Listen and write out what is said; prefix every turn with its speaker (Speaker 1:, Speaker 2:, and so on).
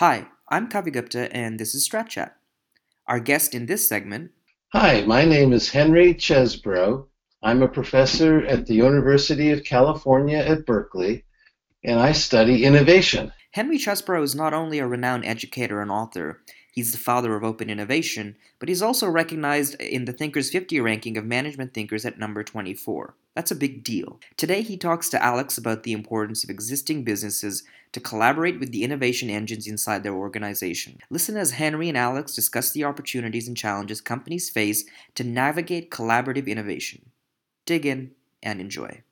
Speaker 1: Hi, I'm Kavi Guppta, and this is Strat Chat. Our guest in this segment.
Speaker 2: Hi, my name is Henry Chesbrough. I'm a professor at the University of California at Berkeley, and I study innovation.
Speaker 1: Henry Chesbrough is not only a renowned educator and author, he's the father of open innovation, but he's also recognized in the Thinkers 50 ranking of management thinkers at number 24. That's a big deal. Today he talks to Alex about the importance of existing businesses to collaborate with the innovation engines inside their organization. Listen as Henry and Alex discuss the opportunities and challenges companies face to navigate collaborative innovation. Dig in and enjoy.